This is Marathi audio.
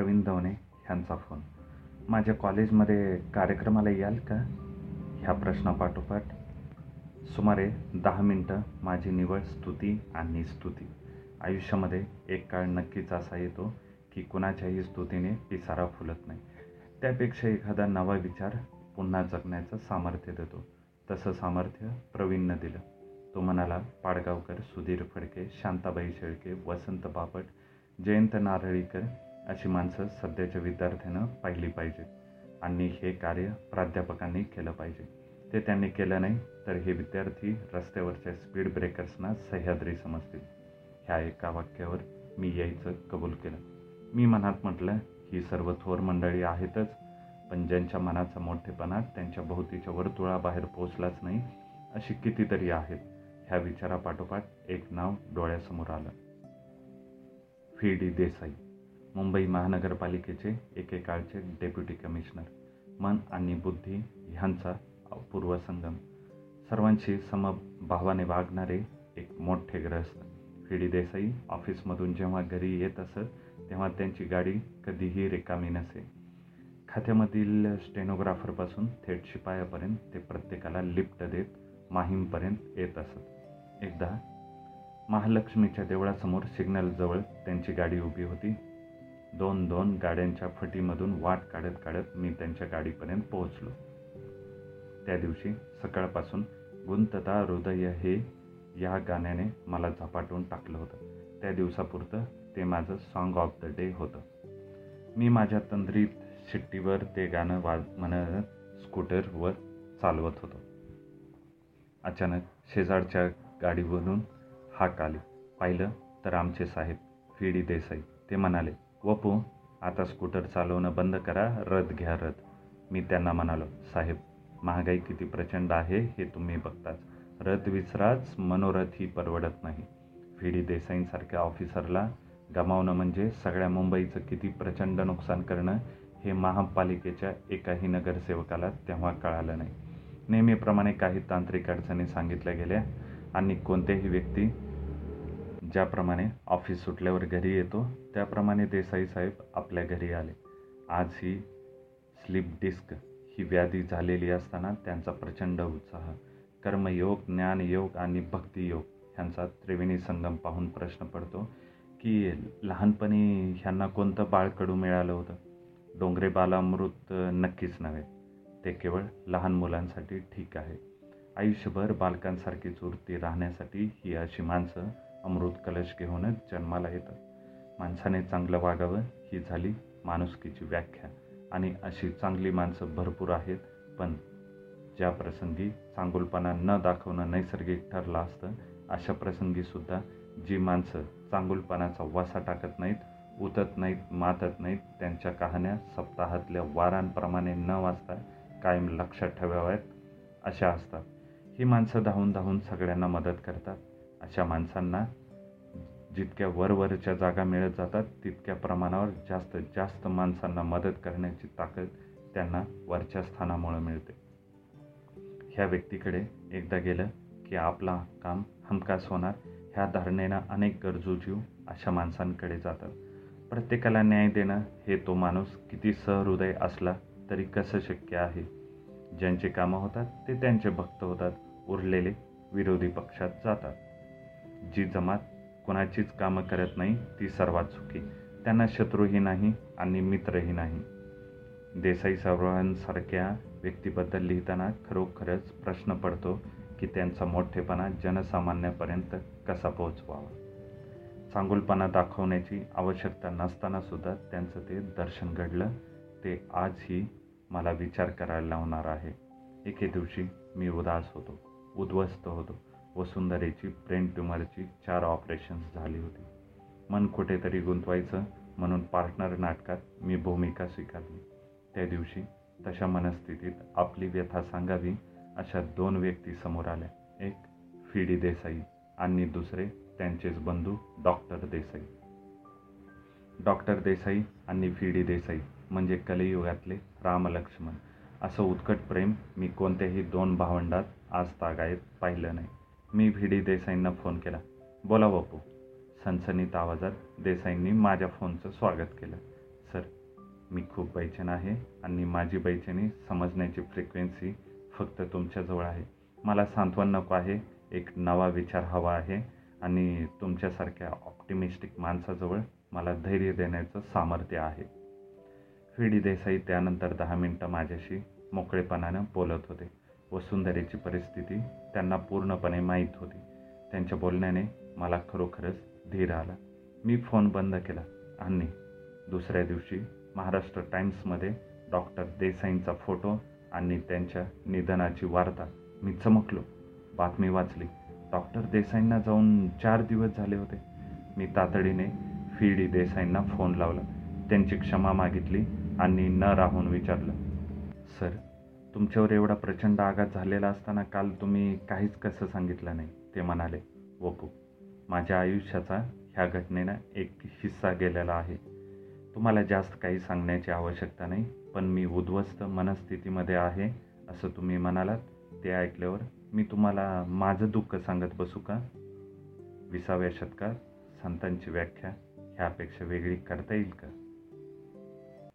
प्रवीण दवणे ह्यांचा फोन. माझ्या कॉलेजमध्ये कार्यक्रमाला याल का? ह्या प्रश्नापाठोपाठ. सुमारे दहा मिनटं माझी निवड स्तुती आणि स्तुती. आयुष्यामध्ये एक काळ नक्कीच असा येतो की कुणाच्याही स्तुतीने पिसारा फुलत नाही. त्यापेक्षा एखादा नवा विचार पुन्हा जगण्याचं सामर्थ्य देतो. तसं सामर्थ्य प्रवीणनं दिलं. तो म्हणाला पाडगावकर सुधीर फडके शांताबाई शेळके वसंत बापट जयंत नारळीकर अशी माणसं सध्याच्या विद्यार्थ्यानं पाहिली पाहिजेत. आणि हे कार्य प्राध्यापकांनी केलं पाहिजे. ते त्यांनी केलं नाही तर हे विद्यार्थी रस्त्यावरच्या स्पीड ब्रेकर्सना सह्याद्री समजतील. ह्या एका वाक्यावर मी यायचं कबूल केलं. मी मनात म्हटलं ही सर्व थोर मंडळी आहेतच पण ज्यांच्या मनाचा मोठेपणा त्यांच्या भोवतीच्या वर्तुळाबाहेर पोचलाच नाही अशी कितीतरी आहेत. ह्या विचारापाठोपाठ एक नाव डोळ्यासमोर आलं. Fee D. देसाई. मुंबई महानगरपालिकेचे एकेकाळचे डेप्युटी कमिशनर. मन आणि बुद्धी ह्यांचा अपूर्व संगम. सर्वांशी समभावाने वागणारे एक मोठे ग्रस्त. फिडी देसाई ऑफिसमधून जेव्हा घरी येत असत तेव्हा त्यांची गाडी कधीही रिकामी नसे. खात्यामधील स्टेनोग्राफरपासून थेट शिपायापर्यंत ते प्रत्येकाला लिफ्ट देत माहीमपर्यंत येत असत. एकदा महालक्ष्मीच्या देवळासमोर सिग्नलजवळ त्यांची गाडी उभी होती. दोन दोन गाड्यांच्या फटीमधून वाट काढत काढत मी त्यांच्या गाडीपर्यंत पोहोचलो. त्या दिवशी सकाळपासून गुंतता हृदय हे या गाण्याने मला झपाटून टाकलं होतं. त्या दिवसापुरतं ते माझं सॉन्ग ऑफ द डे होतं. मी माझ्या तंद्रीत शिट्टीवर ते गाणं वाज म्हणत स्कूटरवर चालवत होतो. अचानक शेजारच्या गाडीवरून हाक आली. पाहिलं तर आमचे साहेब फिडी देसाई ते म्हणाले वपू आता स्कूटर चालवणं बंद करा रथ घ्या रथ. मी त्यांना म्हणालो साहेब महागाई किती प्रचंड आहे हे तुम्ही बघताच. रथ विसराच मनोरथही परवडत नाही. व्ही. डी. देसाईंसारख्या ऑफिसरला गमावणं म्हणजे सगळ्या मुंबईचं किती प्रचंड नुकसान करणं हे महापालिकेच्या एकाही नगरसेवकाला तेव्हा कळालं नाही. नेहमीप्रमाणे काही तांत्रिक अडचणी सांगितल्या गेल्या. आणि कोणतेही व्यक्ती ज्याप्रमाणे ऑफिस सुटल्यावर घरी येतो त्याप्रमाणे देसाई साहेब आपल्या घरी आले. आज ही स्लिप डिस्क ही व्याधी झालेली असताना त्यांचा प्रचंड उत्साह कर्मयोग ज्ञानयोग आणि भक्तियोग ह्यांचा त्रिवेणी संगम पाहून प्रश्न पडतो की लहानपणी ह्यांना कोणतं बाळकडू मिळालं होतं? डोंगरे बालामृत नक्कीच नव्हे. ते केवळ लहान मुलांसाठी ठीक आहे. आयुष्यभर बालकांसारखीच वृत्ती राहण्यासाठी ही अशी माणसं अमृत कलश घेऊनच जन्माला येतात माणसाने चांगलं वागावं ही झाली माणुसकीची व्याख्या. आणि अशी चांगली माणसं भरपूर आहेत पण ज्या प्रसंगी चांगुलपणा न दाखवणं नैसर्गिक ठरलं असतं अशा प्रसंगीसुद्धा जी माणसं चांगुलपणाचा वासा टाकत नाहीत उतत नाहीत मातत नाहीत त्यांच्या कहाण्या सप्ताहातल्या वारांप्रमाणे न वाचता कायम लक्षात ठेवाव्यात अशा असतात. ही माणसं धावून धावून सगळ्यांना मदत करतात. अशा माणसांना जितक्या वरवरच्या जागा मिळत जातात तितक्या प्रमाणावर जास्त जास्त माणसांना मदत करण्याची ताकद त्यांना वरच्या स्थानामुळं मिळते. ह्या व्यक्तीकडे एकदा गेलं की आपला काम हमखास होणार ह्या धारणेनं अनेक गरजू जीव अशा माणसांकडे जातात. प्रत्येकाला न्याय देणं हे तो माणूस किती सहृदय असला तरी कसं शक्य आहे? ज्यांचे कामं होतात ते त्यांचे भक्त होतात उरलेले विरोधी पक्षात जातात. जी जमात कोणाचीच कामं करत नाही ती सर्वात सुखी. त्यांना शत्रूही नाही आणि मित्रही नाही. देसाई सर्वांसारख्या व्यक्तीबद्दल लिहिताना खरोखरच प्रश्न पडतो की त्यांचा मोठेपणा जनसामान्यापर्यंत कसा पोहोचवावा? चांगुलपणा दाखवण्याची आवश्यकता नसताना सुद्धा त्यांचं ते दर्शन घडलं. ते आजही मला विचार करायला लावणार आहे. एके दिवशी मी उदास होतो उद्ध्वस्त होतो. वसुंधरेची ब्रेन ट्युमरची चार ऑपरेशन्स झाली होती. मन कुठेतरी गुंतवायचं म्हणून पार्टनर नाटकात मी भूमिका स्वीकारली. त्या दिवशी तशा मनस्थितीत आपली व्यथा सांगावी अशा दोन व्यक्ती समोर आल्या. एक फिडी देसाई आणि दुसरे त्यांचेच बंधू डॉक्टर देसाई. डॉक्टर देसाई आणि फिडी देसाई म्हणजे कलियुगातले रामलक्ष्मण. असं उत्कट प्रेम मी कोणत्याही दोन भावंडात आज तागायत पाहिलं नाही. मी व्ही देसाईंना फोन केला. बोला बापू. सनसनीत आवाजात देसाईंनी माझ्या फोनचं स्वागत केलं. सर मी खूप बेचैन आहे आणि माझी बैचनी समजण्याची फ्रिक्वेन्सी फक्त तुमच्याजवळ आहे. मला सांत्वन नको आहे. एक नवा विचार हवा आहे आणि तुमच्यासारख्या ऑप्टिमिस्टिक माणसाजवळ मला धैर्य देण्याचं सामर्थ्य आहे. व्ही डी देसाई त्यानंतर दहा मिनटं माझ्याशी मोकळेपणानं बोलत होते. वसुंधरेची परिस्थिती त्यांना पूर्णपणे माहीत होती. त्यांच्या बोलण्याने मला खरोखरच धीर आला. मी फोन बंद केला आणि दुसऱ्या दिवशी महाराष्ट्र टाइम्समध्ये डॉक्टर देसाईंचा फोटो आणि त्यांच्या निधनाची वार्ता मी चमकलो. बातमी वाचली. डॉक्टर देसाईंना जाऊन चार दिवस झाले होते. मी तातडीने फी डी देसाईंना फोन लावला. त्यांची क्षमा मागितली आणि न राहून विचारलं सर तुमच्यावर एवढा प्रचंड आघात झालेला असताना काल तुम्ही काहीच कसं सांगितलं नाही? ते म्हणाले वपू माझ्या आयुष्याचा ह्या घटनेनं एक हिस्सा गेलेला आहे. तुम्हाला जास्त काही सांगण्याची आवश्यकता नाही पण मी उद्ध्वस्त मनस्थितीमध्ये आहे असं तुम्ही म्हणालात ते ऐकल्यावर मी तुम्हाला माझं दुःख सांगत बसू का? विसाव्या शतकात संतांची व्याख्या ह्यापेक्षा वेगळी करता येईल का?